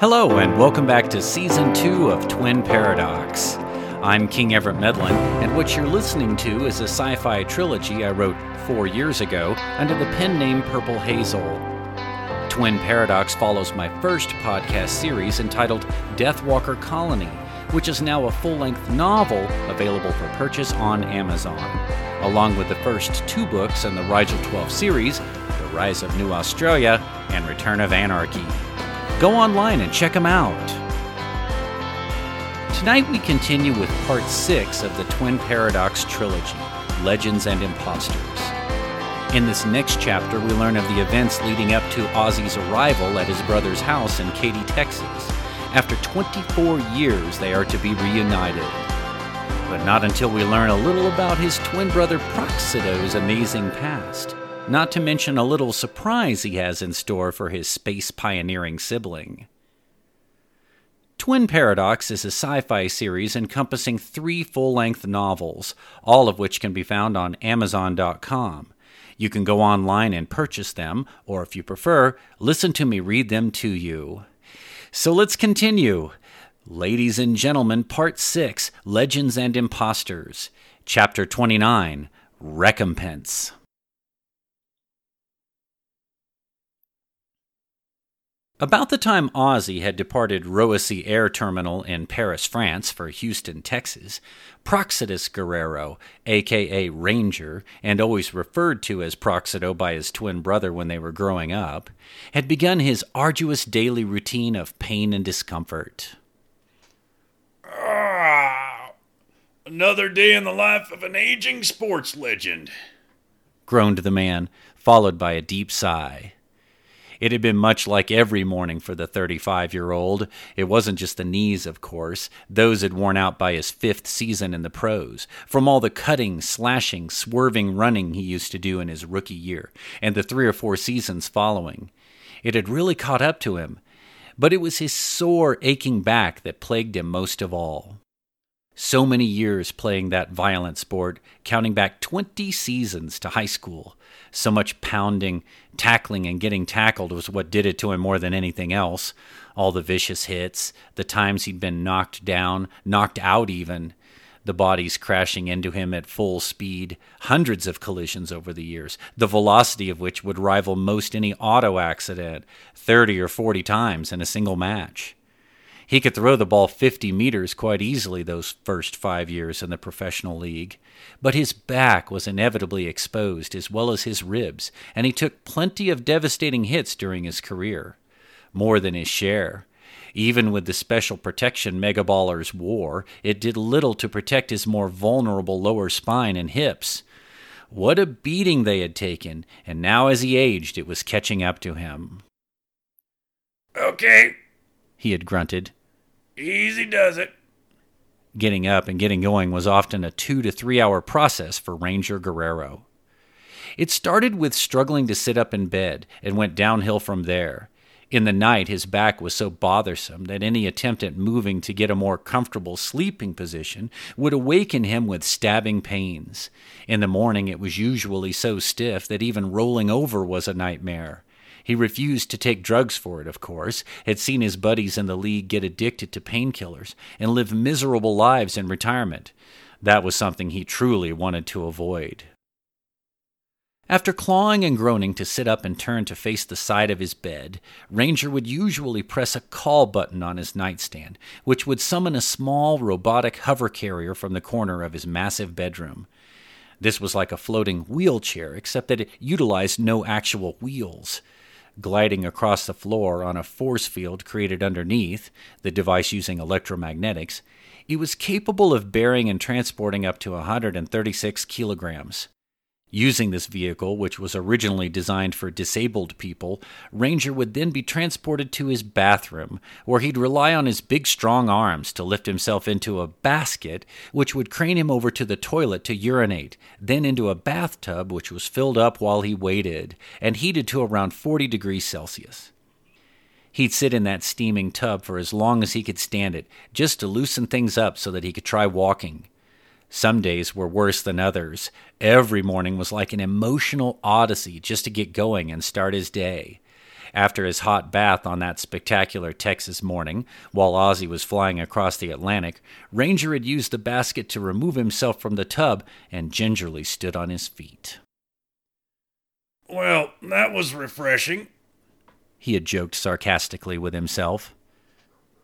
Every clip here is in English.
Hello, and welcome back to Season 2 of Twin Paradox. I'm King Everett Medlin, and what you're listening to is a sci fi trilogy I wrote four years ago under the pen name Purple Hazel. Twin Paradox follows my first podcast series entitled Deathwalker Colony, which is now a full length novel available for purchase on Amazon, along with the first two books in the Rigel 12 series The Rise of New Australia and Return of Anarchy. Go online and check them out. Tonight we continue with part 6 of the Twin Paradox trilogy Legends and Imposters. In this next chapter, we learn of the events leading up to Ozzy's arrival at his brother's house in Katy, Texas. After 24 years, they are to be reunited. But not until we learn a little about his twin brother Proxido's amazing past not to mention a little surprise he has in store for his space pioneering sibling. Twin Paradox is a sci fi series encompassing three full length novels, all of which can be found on Amazon.com. You can go online and purchase them, or if you prefer, listen to me read them to you. So let's continue. Ladies and gentlemen, Part 6 Legends and Imposters, Chapter 29 Recompense. About the time Ozzy had departed Roissy Air Terminal in Paris, France for Houston, Texas, Proxidus Guerrero, aka Ranger, and always referred to as Proxido by his twin brother when they were growing up, had begun his arduous daily routine of pain and discomfort. Ah, another day in the life of an aging sports legend, groaned the man, followed by a deep sigh. It had been much like every morning for the 35 year old. It wasn't just the knees, of course. Those had worn out by his fifth season in the pros, from all the cutting, slashing, swerving running he used to do in his rookie year, and the three or four seasons following. It had really caught up to him. But it was his sore, aching back that plagued him most of all. So many years playing that violent sport, counting back 20 seasons to high school. So much pounding, tackling, and getting tackled was what did it to him more than anything else. All the vicious hits, the times he'd been knocked down, knocked out even, the bodies crashing into him at full speed, hundreds of collisions over the years, the velocity of which would rival most any auto accident, 30 or 40 times in a single match. He could throw the ball 50 meters quite easily those first five years in the professional league. But his back was inevitably exposed, as well as his ribs, and he took plenty of devastating hits during his career. More than his share. Even with the special protection Megaballers wore, it did little to protect his more vulnerable lower spine and hips. What a beating they had taken, and now as he aged, it was catching up to him. Okay, he had grunted. Easy does it. Getting up and getting going was often a two to three hour process for Ranger Guerrero. It started with struggling to sit up in bed and went downhill from there. In the night, his back was so bothersome that any attempt at moving to get a more comfortable sleeping position would awaken him with stabbing pains. In the morning, it was usually so stiff that even rolling over was a nightmare. He refused to take drugs for it, of course, had seen his buddies in the league get addicted to painkillers and live miserable lives in retirement. That was something he truly wanted to avoid. After clawing and groaning to sit up and turn to face the side of his bed, Ranger would usually press a call button on his nightstand, which would summon a small robotic hover carrier from the corner of his massive bedroom. This was like a floating wheelchair, except that it utilized no actual wheels gliding across the floor on a force field created underneath, the device using electromagnetics, it was capable of bearing and transporting up to 136 kilograms. Using this vehicle, which was originally designed for disabled people, Ranger would then be transported to his bathroom, where he'd rely on his big, strong arms to lift himself into a basket, which would crane him over to the toilet to urinate, then into a bathtub, which was filled up while he waited, and heated to around 40 degrees Celsius. He'd sit in that steaming tub for as long as he could stand it, just to loosen things up so that he could try walking. Some days were worse than others. Every morning was like an emotional odyssey just to get going and start his day. After his hot bath on that spectacular Texas morning, while Ozzy was flying across the Atlantic, Ranger had used the basket to remove himself from the tub and gingerly stood on his feet. Well, that was refreshing. He had joked sarcastically with himself.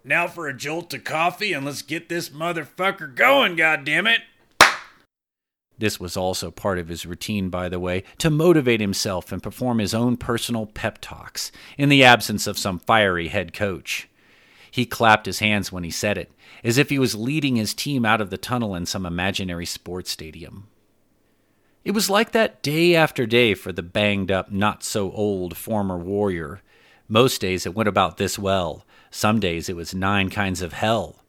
Now for a jolt of coffee and let's get this motherfucker going, goddammit. This was also part of his routine, by the way, to motivate himself and perform his own personal pep talks, in the absence of some fiery head coach. He clapped his hands when he said it, as if he was leading his team out of the tunnel in some imaginary sports stadium. It was like that day after day for the banged up, not so old former warrior. Most days it went about this well. Some days it was nine kinds of hell.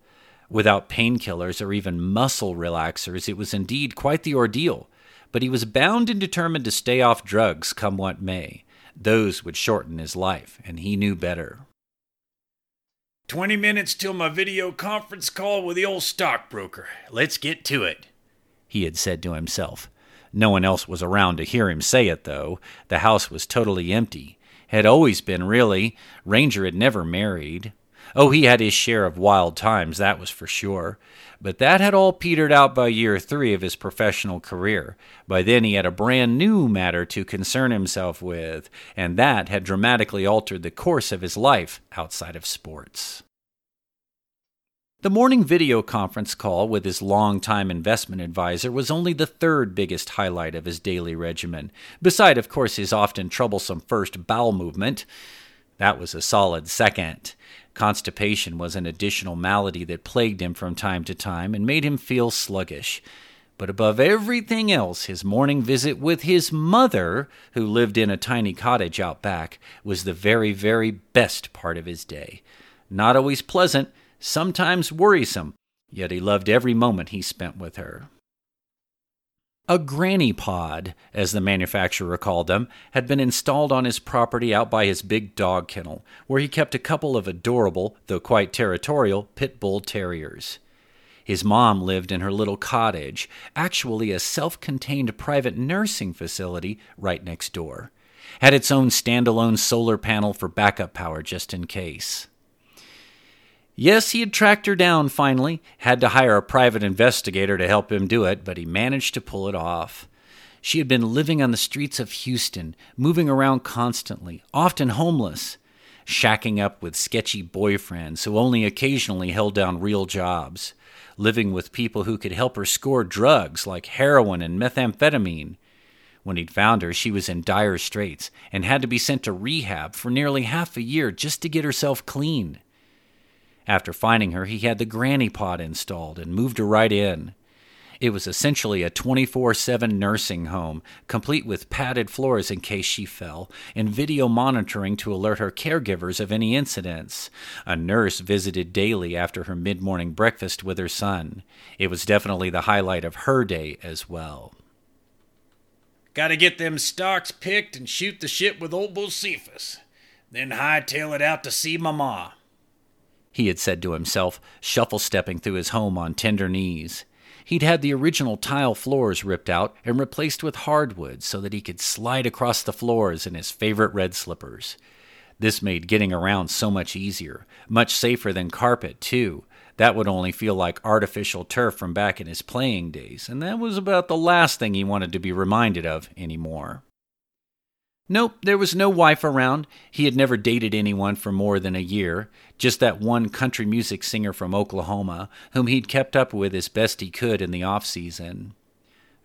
Without painkillers or even muscle relaxers, it was indeed quite the ordeal, but he was bound and determined to stay off drugs come what may. Those would shorten his life, and he knew better. Twenty minutes till my video conference call with the old stockbroker. Let's get to it, he had said to himself. No one else was around to hear him say it, though. The house was totally empty. Had always been, really. Ranger had never married. Oh, he had his share of wild times, that was for sure. But that had all petered out by year three of his professional career. By then he had a brand new matter to concern himself with, and that had dramatically altered the course of his life outside of sports. The morning video conference call with his longtime investment advisor was only the third biggest highlight of his daily regimen, beside, of course, his often troublesome first bowel movement. That was a solid second. Constipation was an additional malady that plagued him from time to time and made him feel sluggish. But above everything else, his morning visit with his mother, who lived in a tiny cottage out back, was the very, very best part of his day. Not always pleasant, sometimes worrisome, yet he loved every moment he spent with her. A granny pod, as the manufacturer called them, had been installed on his property out by his big dog kennel, where he kept a couple of adorable, though quite territorial, pit bull terriers. His mom lived in her little cottage, actually a self contained private nursing facility right next door. Had its own standalone solar panel for backup power just in case. Yes, he had tracked her down finally, had to hire a private investigator to help him do it, but he managed to pull it off. She had been living on the streets of Houston, moving around constantly, often homeless, shacking up with sketchy boyfriends who only occasionally held down real jobs, living with people who could help her score drugs like heroin and methamphetamine. When he'd found her, she was in dire straits and had to be sent to rehab for nearly half a year just to get herself clean. After finding her, he had the granny pod installed and moved her right in. It was essentially a 24 7 nursing home, complete with padded floors in case she fell, and video monitoring to alert her caregivers of any incidents. A nurse visited daily after her mid morning breakfast with her son. It was definitely the highlight of her day as well. Gotta get them stocks picked and shoot the shit with old Bocephus. Then hightail it out to see Mama he had said to himself, shuffle stepping through his home on tender knees. He'd had the original tile floors ripped out and replaced with hardwood so that he could slide across the floors in his favorite red slippers. This made getting around so much easier, much safer than carpet, too. That would only feel like artificial turf from back in his playing days, and that was about the last thing he wanted to be reminded of anymore. Nope, there was no wife around. He had never dated anyone for more than a year, just that one country music singer from Oklahoma, whom he'd kept up with as best he could in the off season.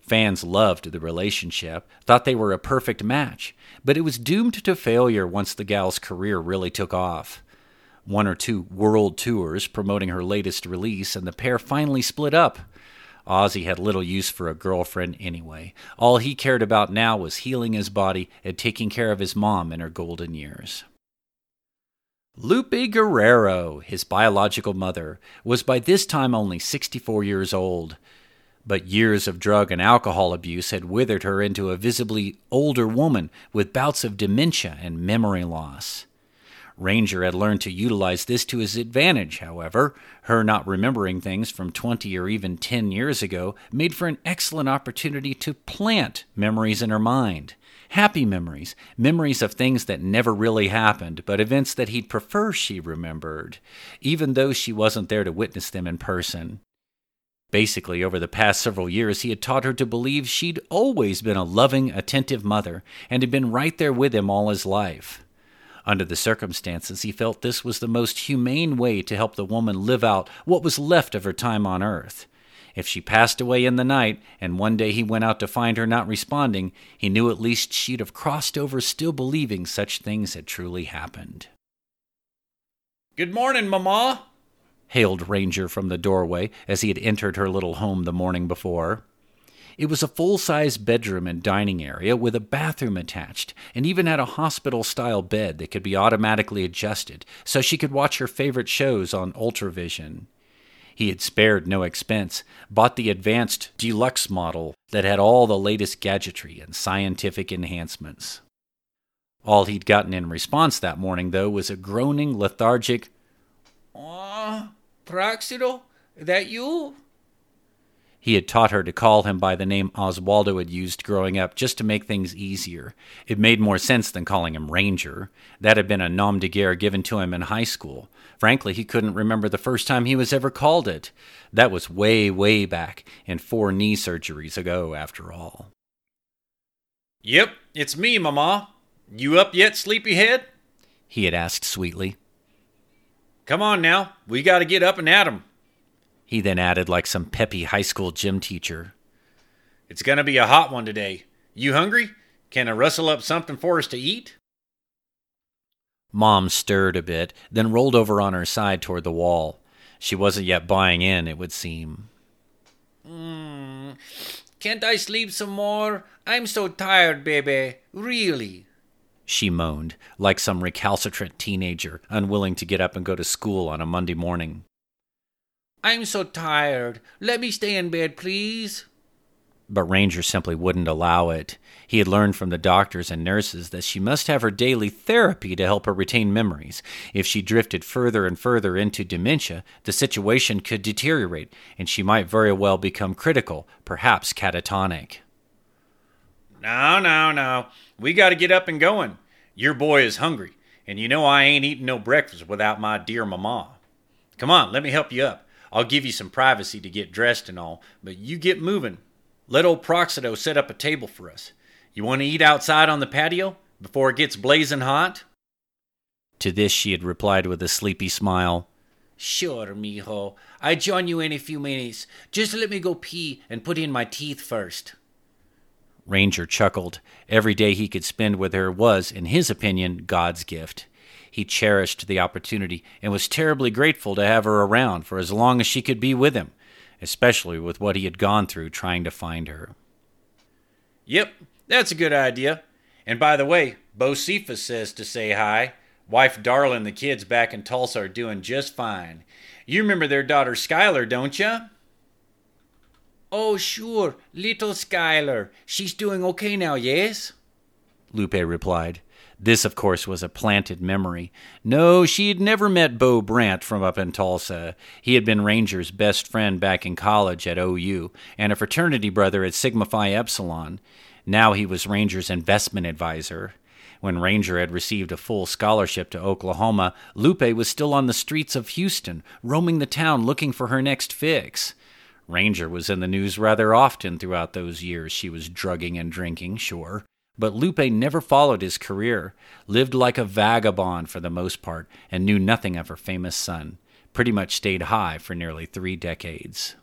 Fans loved the relationship, thought they were a perfect match, but it was doomed to failure once the gal's career really took off. One or two world tours promoting her latest release, and the pair finally split up. Ozzy had little use for a girlfriend anyway. All he cared about now was healing his body and taking care of his mom in her golden years. Lupe Guerrero, his biological mother, was by this time only 64 years old. But years of drug and alcohol abuse had withered her into a visibly older woman with bouts of dementia and memory loss. Ranger had learned to utilize this to his advantage, however. Her not remembering things from 20 or even 10 years ago made for an excellent opportunity to plant memories in her mind. Happy memories, memories of things that never really happened, but events that he'd prefer she remembered, even though she wasn't there to witness them in person. Basically, over the past several years, he had taught her to believe she'd always been a loving, attentive mother and had been right there with him all his life. Under the circumstances, he felt this was the most humane way to help the woman live out what was left of her time on earth. If she passed away in the night, and one day he went out to find her not responding, he knew at least she'd have crossed over still believing such things had truly happened. Good morning, Mama, hailed Ranger from the doorway as he had entered her little home the morning before. It was a full size bedroom and dining area with a bathroom attached, and even had a hospital style bed that could be automatically adjusted so she could watch her favorite shows on Ultravision. He had spared no expense, bought the advanced deluxe model that had all the latest gadgetry and scientific enhancements. All he'd gotten in response that morning, though, was a groaning, lethargic, Aw, Proxido, that you? He had taught her to call him by the name Oswaldo had used growing up just to make things easier. It made more sense than calling him Ranger. That had been a nom de guerre given to him in high school. Frankly, he couldn't remember the first time he was ever called it. That was way, way back, and four knee surgeries ago, after all. Yep, it's me, Mama. You up yet, sleepyhead? He had asked sweetly. Come on now, we gotta get up and at 'em he then added like some peppy high school gym teacher. It's going to be a hot one today. You hungry? Can I rustle up something for us to eat? Mom stirred a bit, then rolled over on her side toward the wall. She wasn't yet buying in, it would seem. Mm, can't I sleep some more? I'm so tired, baby. Really? She moaned, like some recalcitrant teenager, unwilling to get up and go to school on a Monday morning. I'm so tired. Let me stay in bed, please. But Ranger simply wouldn't allow it. He had learned from the doctors and nurses that she must have her daily therapy to help her retain memories. If she drifted further and further into dementia, the situation could deteriorate, and she might very well become critical, perhaps catatonic. No, no, no. We got to get up and going. Your boy is hungry, and you know I ain't eating no breakfast without my dear mama. Come on, let me help you up. I'll give you some privacy to get dressed and all, but you get moving. Let old Proxido set up a table for us. You want to eat outside on the patio before it gets blazing hot? To this she had replied with a sleepy smile. Sure, mijo. I join you in a few minutes. Just let me go pee and put in my teeth first. Ranger chuckled. Every day he could spend with her was, in his opinion, God's gift. He cherished the opportunity and was terribly grateful to have her around for as long as she could be with him, especially with what he had gone through trying to find her. Yep, that's a good idea. And by the way, Bocephus says to say hi. Wife Darla and the kids back in Tulsa are doing just fine. You remember their daughter Skylar, don't you? Oh, sure, little Skylar. She's doing okay now, yes? Lupe replied. This, of course, was a planted memory. No, she had never met Bo Brandt from up in Tulsa. He had been Ranger's best friend back in college at OU and a fraternity brother at Sigma Phi Epsilon. Now he was Ranger's investment advisor. When Ranger had received a full scholarship to Oklahoma, Lupe was still on the streets of Houston, roaming the town looking for her next fix. Ranger was in the news rather often throughout those years she was drugging and drinking, sure. But Lupe never followed his career, lived like a vagabond for the most part, and knew nothing of her famous son. Pretty much stayed high for nearly three decades.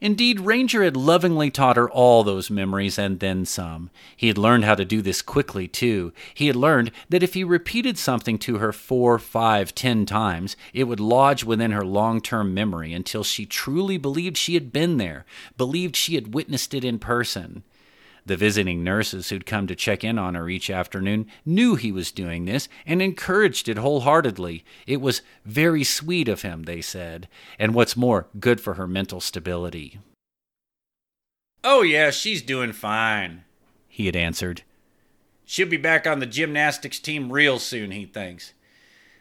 Indeed, Ranger had lovingly taught her all those memories and then some. He had learned how to do this quickly, too. He had learned that if he repeated something to her four, five, ten times, it would lodge within her long term memory until she truly believed she had been there, believed she had witnessed it in person. The visiting nurses who'd come to check in on her each afternoon knew he was doing this and encouraged it wholeheartedly. It was very sweet of him, they said, and what's more, good for her mental stability. Oh, yeah, she's doing fine, he had answered. She'll be back on the gymnastics team real soon, he thinks.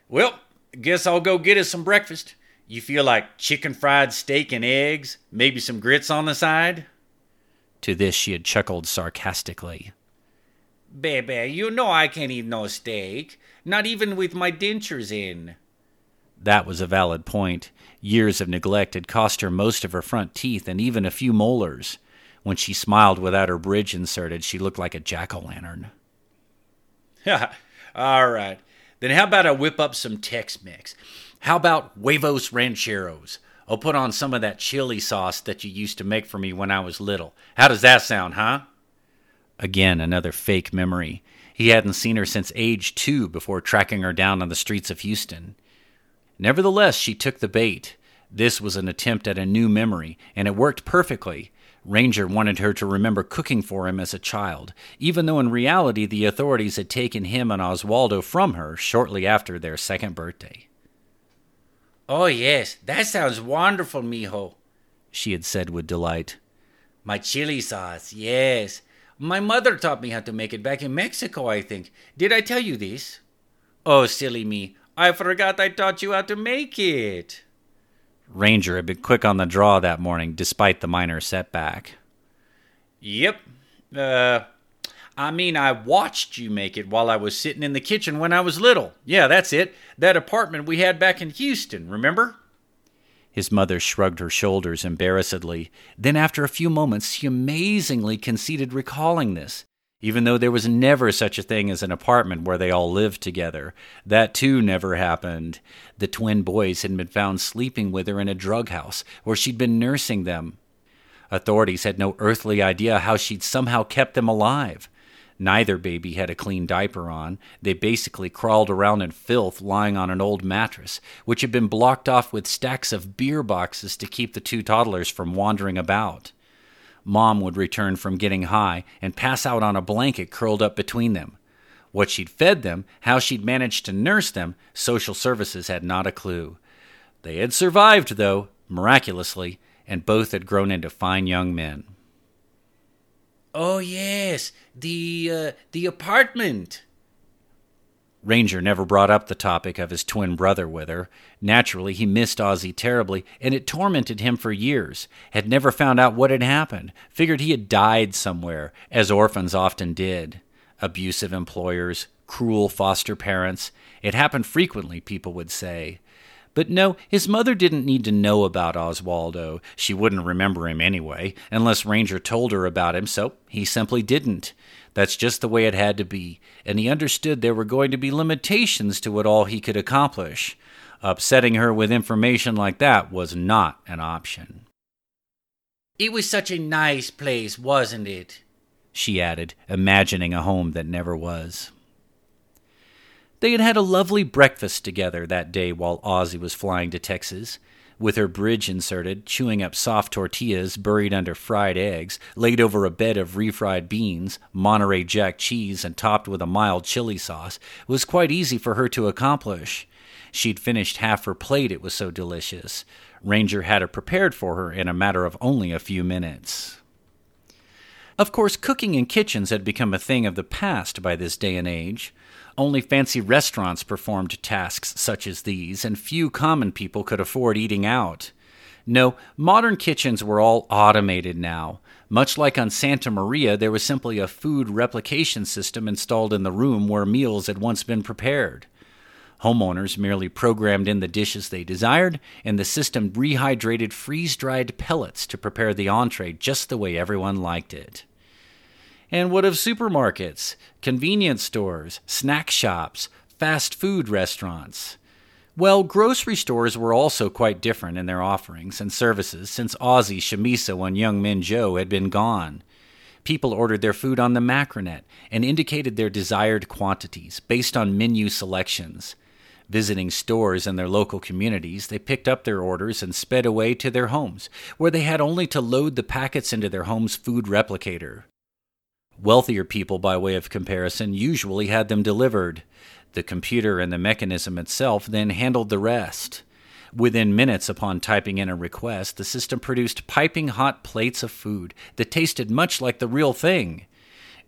Well, guess I'll go get us some breakfast. You feel like chicken fried steak and eggs, maybe some grits on the side? To this she had chuckled sarcastically. Baby, you know I can't eat no steak, not even with my dentures in. That was a valid point. Years of neglect had cost her most of her front teeth and even a few molars. When she smiled without her bridge inserted, she looked like a jack o' lantern. All right. Then how about I whip up some Tex Mex? How about huevos rancheros? I'll put on some of that chili sauce that you used to make for me when I was little. How does that sound, huh? Again, another fake memory. He hadn't seen her since age two before tracking her down on the streets of Houston. Nevertheless, she took the bait. This was an attempt at a new memory, and it worked perfectly. Ranger wanted her to remember cooking for him as a child, even though in reality the authorities had taken him and Oswaldo from her shortly after their second birthday. Oh, yes, that sounds wonderful, mijo, she had said with delight. My chili sauce, yes. My mother taught me how to make it back in Mexico, I think. Did I tell you this? Oh, silly me. I forgot I taught you how to make it. Ranger had been quick on the draw that morning, despite the minor setback. Yep. Uh, I mean, I watched you make it while I was sitting in the kitchen when I was little. Yeah, that's it. That apartment we had back in Houston, remember? His mother shrugged her shoulders embarrassedly. Then, after a few moments, she amazingly conceded recalling this even though there was never such a thing as an apartment where they all lived together. That too never happened. The twin boys had been found sleeping with her in a drug house where she'd been nursing them. Authorities had no earthly idea how she'd somehow kept them alive. Neither baby had a clean diaper on. They basically crawled around in filth lying on an old mattress, which had been blocked off with stacks of beer boxes to keep the two toddlers from wandering about. Mom would return from getting high and pass out on a blanket curled up between them. What she'd fed them, how she'd managed to nurse them, social services had not a clue. They had survived, though, miraculously, and both had grown into fine young men. Oh, yes, the, uh, the apartment, Ranger never brought up the topic of his twin brother with her. Naturally, he missed Ozzy terribly, and it tormented him for years. Had never found out what had happened. Figured he had died somewhere, as orphans often did. Abusive employers, cruel foster parents. It happened frequently, people would say. But no, his mother didn't need to know about Oswaldo. She wouldn't remember him anyway, unless Ranger told her about him, so he simply didn't. That's just the way it had to be, and he understood there were going to be limitations to what all he could accomplish. Upsetting her with information like that was not an option. It was such a nice place, wasn't it? She added, imagining a home that never was. They had had a lovely breakfast together that day while Ozzy was flying to Texas with her bridge inserted, chewing up soft tortillas buried under fried eggs, laid over a bed of refried beans, Monterey Jack cheese, and topped with a mild chili sauce, was quite easy for her to accomplish. She'd finished half her plate, it was so delicious. Ranger had it prepared for her in a matter of only a few minutes. Of course, cooking in kitchens had become a thing of the past by this day and age. Only fancy restaurants performed tasks such as these, and few common people could afford eating out. No, modern kitchens were all automated now. Much like on Santa Maria, there was simply a food replication system installed in the room where meals had once been prepared. Homeowners merely programmed in the dishes they desired, and the system rehydrated freeze dried pellets to prepare the entree just the way everyone liked it. And what of supermarkets, convenience stores, snack shops, fast food restaurants? Well, grocery stores were also quite different in their offerings and services since Ozzy, Chamiso, and Young Min Joe had been gone. People ordered their food on the Macronet and indicated their desired quantities based on menu selections. Visiting stores in their local communities, they picked up their orders and sped away to their homes, where they had only to load the packets into their home's food replicator. Wealthier people, by way of comparison, usually had them delivered. The computer and the mechanism itself then handled the rest. Within minutes upon typing in a request, the system produced piping hot plates of food that tasted much like the real thing.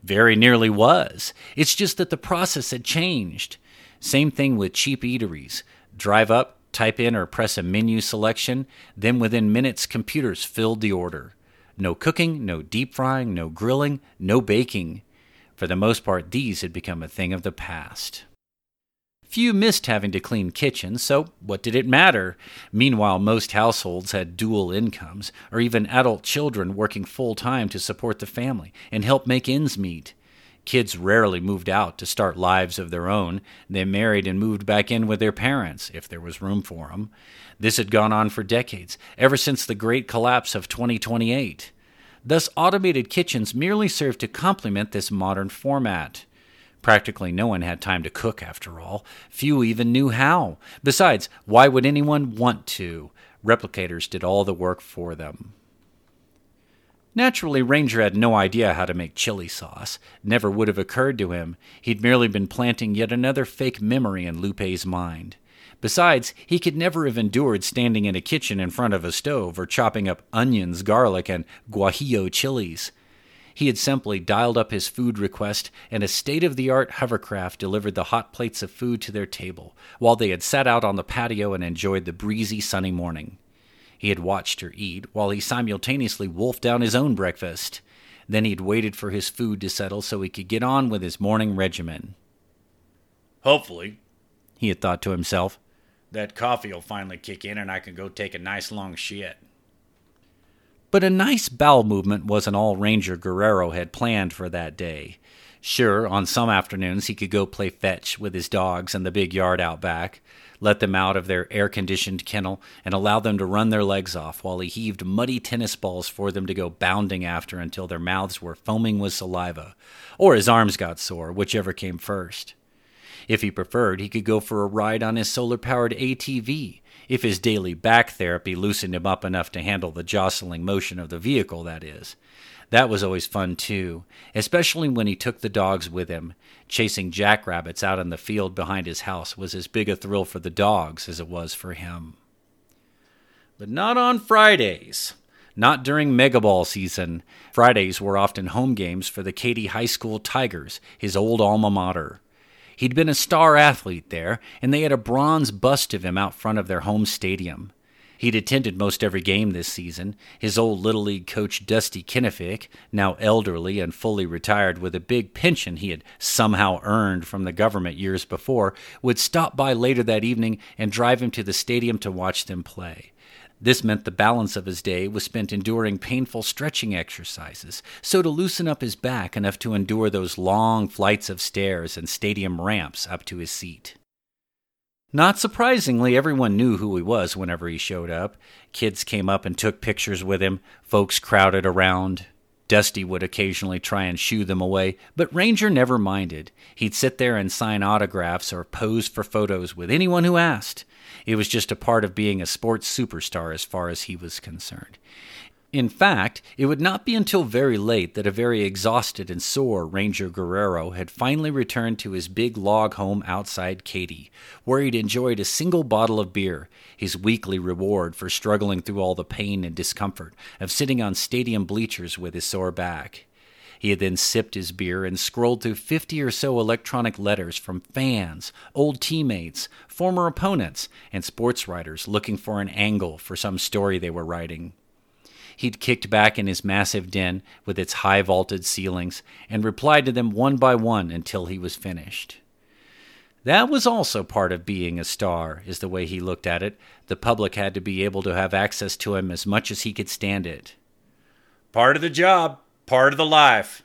Very nearly was. It's just that the process had changed. Same thing with cheap eateries. Drive up, type in or press a menu selection, then within minutes, computers filled the order. No cooking, no deep frying, no grilling, no baking. For the most part, these had become a thing of the past. Few missed having to clean kitchens, so what did it matter? Meanwhile, most households had dual incomes, or even adult children working full time to support the family and help make ends meet. Kids rarely moved out to start lives of their own. They married and moved back in with their parents, if there was room for them. This had gone on for decades, ever since the great collapse of 2028. Thus, automated kitchens merely served to complement this modern format. Practically no one had time to cook, after all. Few even knew how. Besides, why would anyone want to? Replicators did all the work for them. Naturally, Ranger had no idea how to make chili sauce. Never would have occurred to him. He'd merely been planting yet another fake memory in Lupe's mind. Besides, he could never have endured standing in a kitchen in front of a stove or chopping up onions, garlic, and guajillo chilies. He had simply dialed up his food request, and a state of the art hovercraft delivered the hot plates of food to their table, while they had sat out on the patio and enjoyed the breezy, sunny morning. He had watched her eat, while he simultaneously wolfed down his own breakfast. Then he'd waited for his food to settle so he could get on with his morning regimen. Hopefully, he had thought to himself, that coffee will finally kick in and I can go take a nice long shit. But a nice bowel movement wasn't all Ranger Guerrero had planned for that day. Sure, on some afternoons he could go play fetch with his dogs in the big yard out back, let them out of their air conditioned kennel, and allow them to run their legs off while he heaved muddy tennis balls for them to go bounding after until their mouths were foaming with saliva, or his arms got sore, whichever came first. If he preferred, he could go for a ride on his solar powered ATV, if his daily back therapy loosened him up enough to handle the jostling motion of the vehicle, that is. That was always fun, too, especially when he took the dogs with him. Chasing jackrabbits out in the field behind his house was as big a thrill for the dogs as it was for him. But not on Fridays. Not during Mega Ball season. Fridays were often home games for the Katy High School Tigers, his old alma mater. He'd been a star athlete there, and they had a bronze bust of him out front of their home stadium. He'd attended most every game this season. His old Little League coach, Dusty Kinnefick, now elderly and fully retired with a big pension he had somehow earned from the government years before, would stop by later that evening and drive him to the stadium to watch them play. This meant the balance of his day was spent enduring painful stretching exercises, so to loosen up his back enough to endure those long flights of stairs and stadium ramps up to his seat. Not surprisingly, everyone knew who he was whenever he showed up. Kids came up and took pictures with him, folks crowded around. Dusty would occasionally try and shoo them away, but Ranger never minded. He'd sit there and sign autographs or pose for photos with anyone who asked. It was just a part of being a sports superstar as far as he was concerned. In fact, it would not be until very late that a very exhausted and sore Ranger Guerrero had finally returned to his big log home outside Katy, where he'd enjoyed a single bottle of beer, his weekly reward for struggling through all the pain and discomfort of sitting on stadium bleachers with his sore back. He had then sipped his beer and scrolled through 50 or so electronic letters from fans, old teammates, former opponents, and sports writers looking for an angle for some story they were writing. He'd kicked back in his massive den with its high vaulted ceilings and replied to them one by one until he was finished. That was also part of being a star, is the way he looked at it. The public had to be able to have access to him as much as he could stand it. Part of the job, part of the life,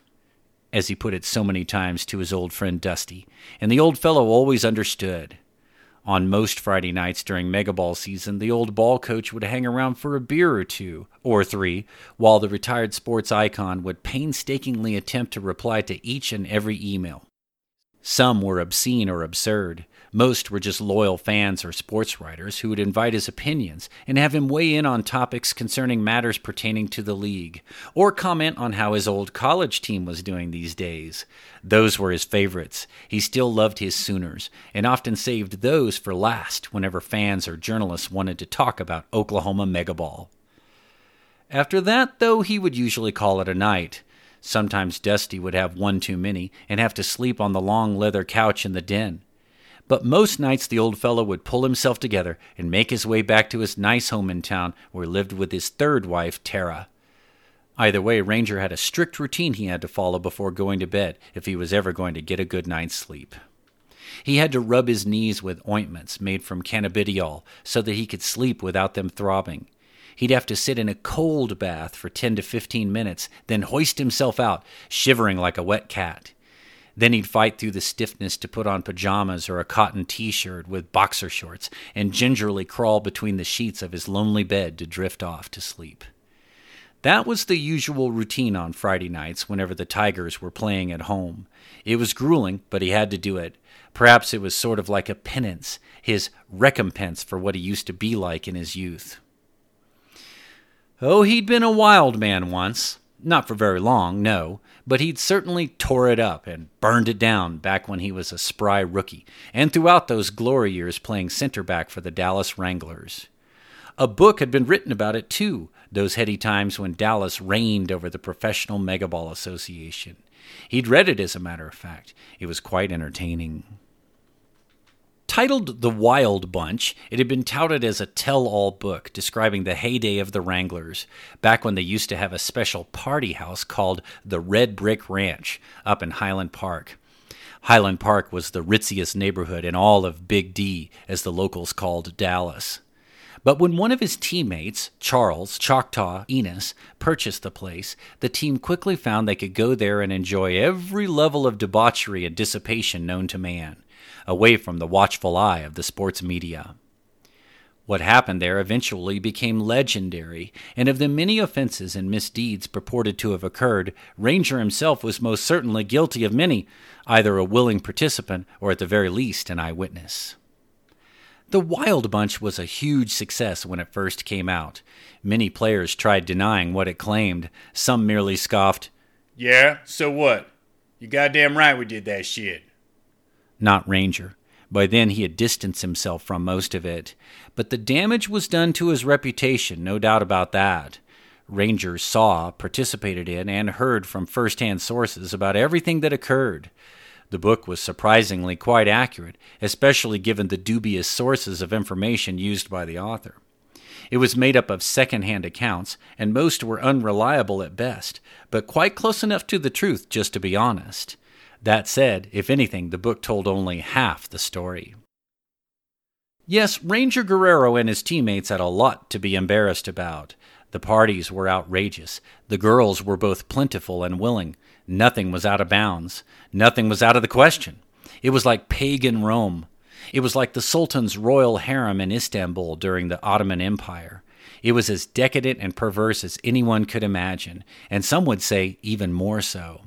as he put it so many times to his old friend Dusty, and the old fellow always understood. On most Friday nights during Mega Ball season, the old ball coach would hang around for a beer or two, or three, while the retired sports icon would painstakingly attempt to reply to each and every email. Some were obscene or absurd, most were just loyal fans or sports writers who would invite his opinions and have him weigh in on topics concerning matters pertaining to the league, or comment on how his old college team was doing these days. Those were his favorites. He still loved his Sooners, and often saved those for last whenever fans or journalists wanted to talk about Oklahoma Megaball. After that, though, he would usually call it a night. Sometimes Dusty would have one too many and have to sleep on the long leather couch in the den but most nights the old fellow would pull himself together and make his way back to his nice home in town where he lived with his third wife, Tara. Either way, Ranger had a strict routine he had to follow before going to bed if he was ever going to get a good night's sleep. He had to rub his knees with ointments made from cannabidiol so that he could sleep without them throbbing. He'd have to sit in a cold bath for 10 to 15 minutes, then hoist himself out, shivering like a wet cat. Then he'd fight through the stiffness to put on pajamas or a cotton t shirt with boxer shorts and gingerly crawl between the sheets of his lonely bed to drift off to sleep. That was the usual routine on Friday nights whenever the Tigers were playing at home. It was grueling, but he had to do it. Perhaps it was sort of like a penance, his recompense for what he used to be like in his youth. Oh, he'd been a wild man once. Not for very long, no, but he'd certainly tore it up and burned it down back when he was a spry rookie, and throughout those glory years playing center back for the Dallas Wranglers. A book had been written about it, too, those heady times when Dallas reigned over the Professional Megaball Association. He'd read it, as a matter of fact. It was quite entertaining. Titled The Wild Bunch, it had been touted as a tell all book describing the heyday of the Wranglers, back when they used to have a special party house called the Red Brick Ranch up in Highland Park. Highland Park was the ritziest neighborhood in all of Big D, as the locals called Dallas. But when one of his teammates, Charles Choctaw Enos, purchased the place, the team quickly found they could go there and enjoy every level of debauchery and dissipation known to man away from the watchful eye of the sports media. What happened there eventually became legendary, and of the many offenses and misdeeds purported to have occurred, Ranger himself was most certainly guilty of many, either a willing participant or at the very least an eyewitness. The Wild Bunch was a huge success when it first came out. Many players tried denying what it claimed. Some merely scoffed, Yeah, so what? You goddamn right we did that shit not Ranger. By then he had distanced himself from most of it, but the damage was done to his reputation, no doubt about that. Ranger saw, participated in, and heard from first hand sources about everything that occurred. The book was surprisingly quite accurate, especially given the dubious sources of information used by the author. It was made up of second hand accounts, and most were unreliable at best, but quite close enough to the truth just to be honest. That said, if anything, the book told only half the story. Yes, Ranger Guerrero and his teammates had a lot to be embarrassed about. The parties were outrageous. The girls were both plentiful and willing. Nothing was out of bounds. Nothing was out of the question. It was like pagan Rome. It was like the Sultan's royal harem in Istanbul during the Ottoman Empire. It was as decadent and perverse as anyone could imagine, and some would say even more so.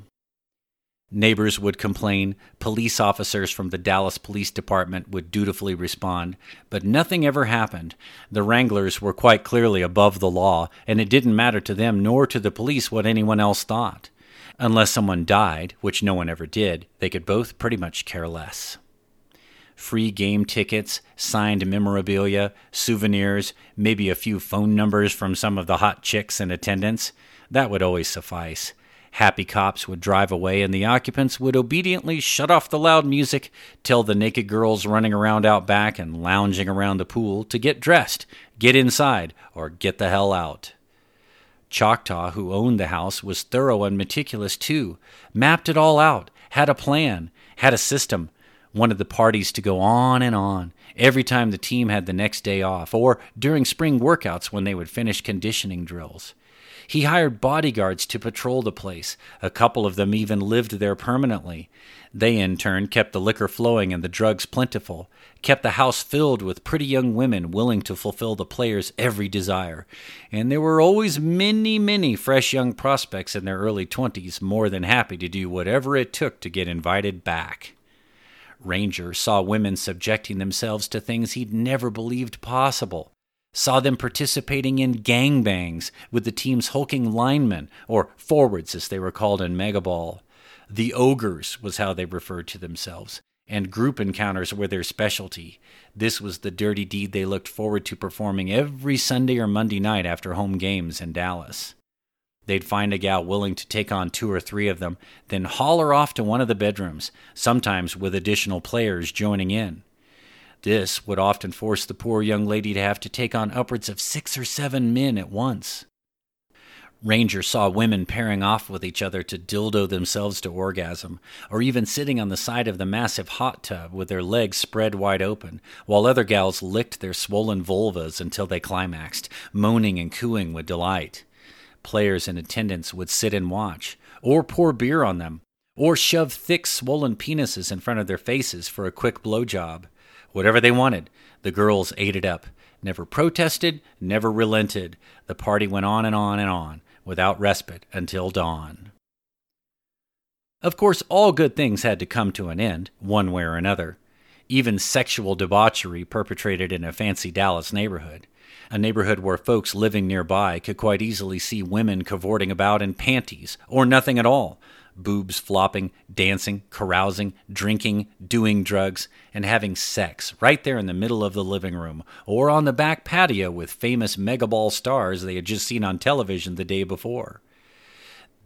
Neighbors would complain, police officers from the Dallas Police Department would dutifully respond, but nothing ever happened. The Wranglers were quite clearly above the law, and it didn't matter to them nor to the police what anyone else thought. Unless someone died, which no one ever did, they could both pretty much care less. Free game tickets, signed memorabilia, souvenirs, maybe a few phone numbers from some of the hot chicks in attendance, that would always suffice. Happy cops would drive away, and the occupants would obediently shut off the loud music, tell the naked girls running around out back and lounging around the pool to get dressed, get inside, or get the hell out. Choctaw, who owned the house, was thorough and meticulous too, mapped it all out, had a plan, had a system, wanted the parties to go on and on, every time the team had the next day off, or during spring workouts when they would finish conditioning drills. He hired bodyguards to patrol the place. A couple of them even lived there permanently. They, in turn, kept the liquor flowing and the drugs plentiful, kept the house filled with pretty young women willing to fulfill the players' every desire. And there were always many, many fresh young prospects in their early twenties more than happy to do whatever it took to get invited back. Ranger saw women subjecting themselves to things he'd never believed possible saw them participating in gangbangs with the team's hulking linemen, or forwards as they were called in Megaball. The ogres was how they referred to themselves, and group encounters were their specialty. This was the dirty deed they looked forward to performing every Sunday or Monday night after home games in Dallas. They'd find a gal willing to take on two or three of them, then haul her off to one of the bedrooms, sometimes with additional players joining in. This would often force the poor young lady to have to take on upwards of six or seven men at once. Ranger saw women pairing off with each other to dildo themselves to orgasm, or even sitting on the side of the massive hot tub with their legs spread wide open, while other gals licked their swollen vulvas until they climaxed, moaning and cooing with delight. Players in attendance would sit and watch, or pour beer on them, or shove thick, swollen penises in front of their faces for a quick blowjob. Whatever they wanted, the girls ate it up. Never protested, never relented. The party went on and on and on without respite until dawn. Of course, all good things had to come to an end, one way or another. Even sexual debauchery perpetrated in a fancy Dallas neighborhood, a neighborhood where folks living nearby could quite easily see women cavorting about in panties, or nothing at all, boobs flopping, dancing, carousing, drinking, doing drugs, and having sex right there in the middle of the living room or on the back patio with famous megaball stars they had just seen on television the day before.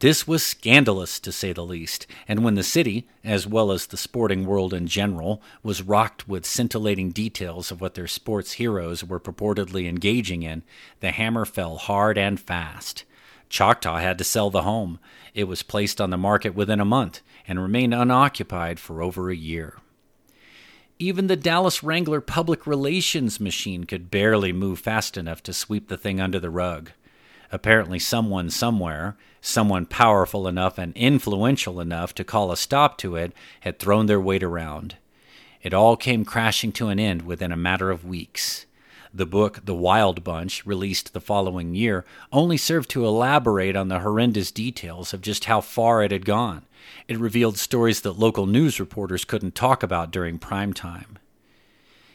This was scandalous, to say the least, and when the city, as well as the sporting world in general, was rocked with scintillating details of what their sports heroes were purportedly engaging in, the hammer fell hard and fast. Choctaw had to sell the home. It was placed on the market within a month and remained unoccupied for over a year. Even the Dallas Wrangler public relations machine could barely move fast enough to sweep the thing under the rug. Apparently, someone somewhere, someone powerful enough and influential enough to call a stop to it, had thrown their weight around. It all came crashing to an end within a matter of weeks. The book, The Wild Bunch, released the following year, only served to elaborate on the horrendous details of just how far it had gone. It revealed stories that local news reporters couldn't talk about during prime time.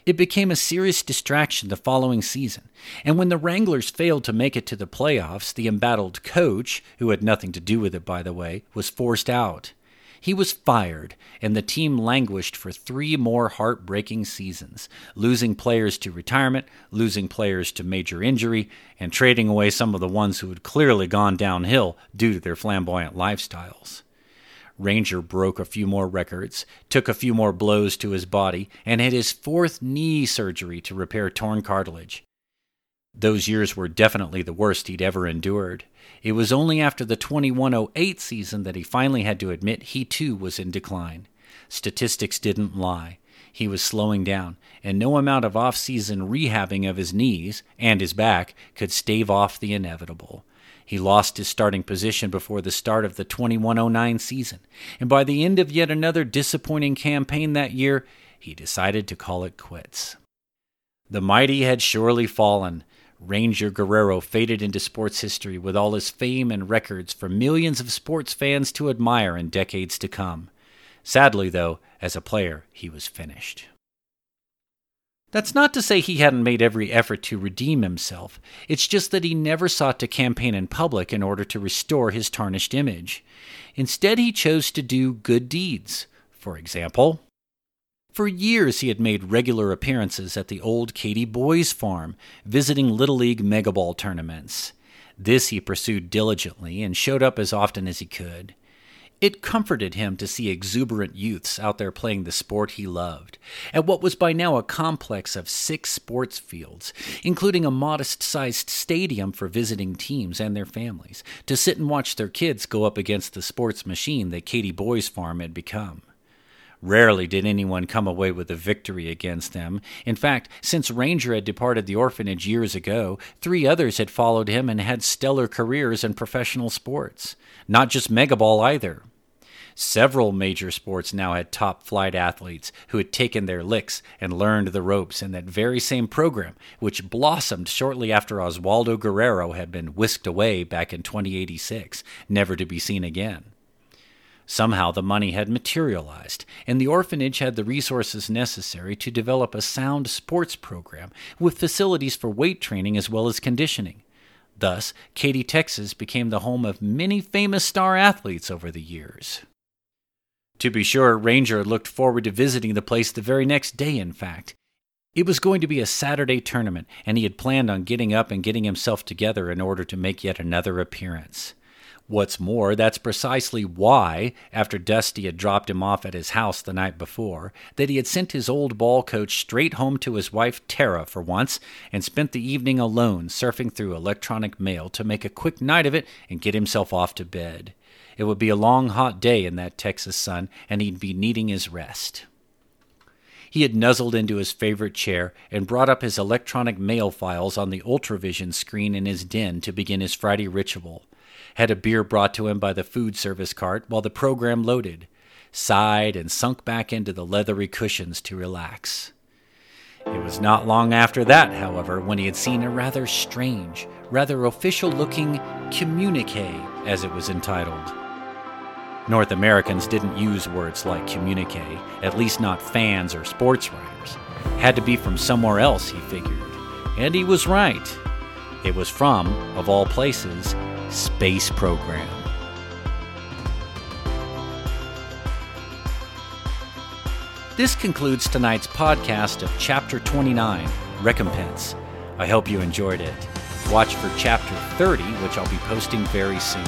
It became a serious distraction the following season, and when the Wranglers failed to make it to the playoffs, the embattled coach, who had nothing to do with it, by the way, was forced out. He was fired, and the team languished for three more heartbreaking seasons, losing players to retirement, losing players to major injury, and trading away some of the ones who had clearly gone downhill due to their flamboyant lifestyles. Ranger broke a few more records, took a few more blows to his body, and had his fourth knee surgery to repair torn cartilage. Those years were definitely the worst he'd ever endured. It was only after the 2108 season that he finally had to admit he too was in decline. Statistics didn't lie. He was slowing down, and no amount of off season rehabbing of his knees and his back could stave off the inevitable. He lost his starting position before the start of the 2109 season, and by the end of yet another disappointing campaign that year, he decided to call it quits. The mighty had surely fallen, Ranger Guerrero faded into sports history with all his fame and records for millions of sports fans to admire in decades to come. Sadly, though, as a player, he was finished. That's not to say he hadn't made every effort to redeem himself. It's just that he never sought to campaign in public in order to restore his tarnished image. Instead, he chose to do good deeds. For example, for years, he had made regular appearances at the old Katy Boys farm, visiting Little League mega ball tournaments. This he pursued diligently and showed up as often as he could. It comforted him to see exuberant youths out there playing the sport he loved, at what was by now a complex of six sports fields, including a modest sized stadium for visiting teams and their families, to sit and watch their kids go up against the sports machine that Katy Boys Farm had become. Rarely did anyone come away with a victory against them. In fact, since Ranger had departed the orphanage years ago, three others had followed him and had stellar careers in professional sports. Not just Megaball either. Several major sports now had top flight athletes who had taken their licks and learned the ropes in that very same program, which blossomed shortly after Oswaldo Guerrero had been whisked away back in 2086, never to be seen again. Somehow the money had materialized, and the orphanage had the resources necessary to develop a sound sports program with facilities for weight training as well as conditioning. Thus, Katy, Texas became the home of many famous star athletes over the years. To be sure, Ranger looked forward to visiting the place the very next day, in fact. It was going to be a Saturday tournament, and he had planned on getting up and getting himself together in order to make yet another appearance. What's more, that's precisely why, after Dusty had dropped him off at his house the night before, that he had sent his old ball coach straight home to his wife Tara for once and spent the evening alone surfing through electronic mail to make a quick night of it and get himself off to bed. It would be a long, hot day in that Texas sun, and he'd be needing his rest. He had nuzzled into his favorite chair and brought up his electronic mail files on the Ultravision screen in his den to begin his Friday ritual had a beer brought to him by the food service cart while the program loaded, sighed, and sunk back into the leathery cushions to relax. It was not long after that, however, when he had seen a rather strange, rather official looking communique, as it was entitled. North Americans didn't use words like communique, at least not fans or sports writers. Had to be from somewhere else, he figured. And he was right. It was from, of all places, Space Program. This concludes tonight's podcast of Chapter 29 Recompense. I hope you enjoyed it. Watch for Chapter 30, which I'll be posting very soon.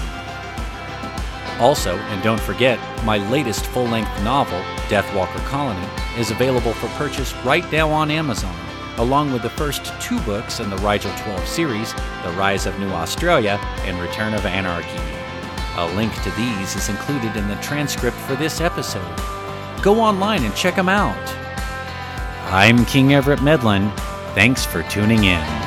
Also, and don't forget, my latest full length novel, Deathwalker Colony, is available for purchase right now on Amazon along with the first two books in the Rigel 12 series, The Rise of New Australia and Return of Anarchy. A link to these is included in the transcript for this episode. Go online and check them out. I'm King Everett Medlin. Thanks for tuning in.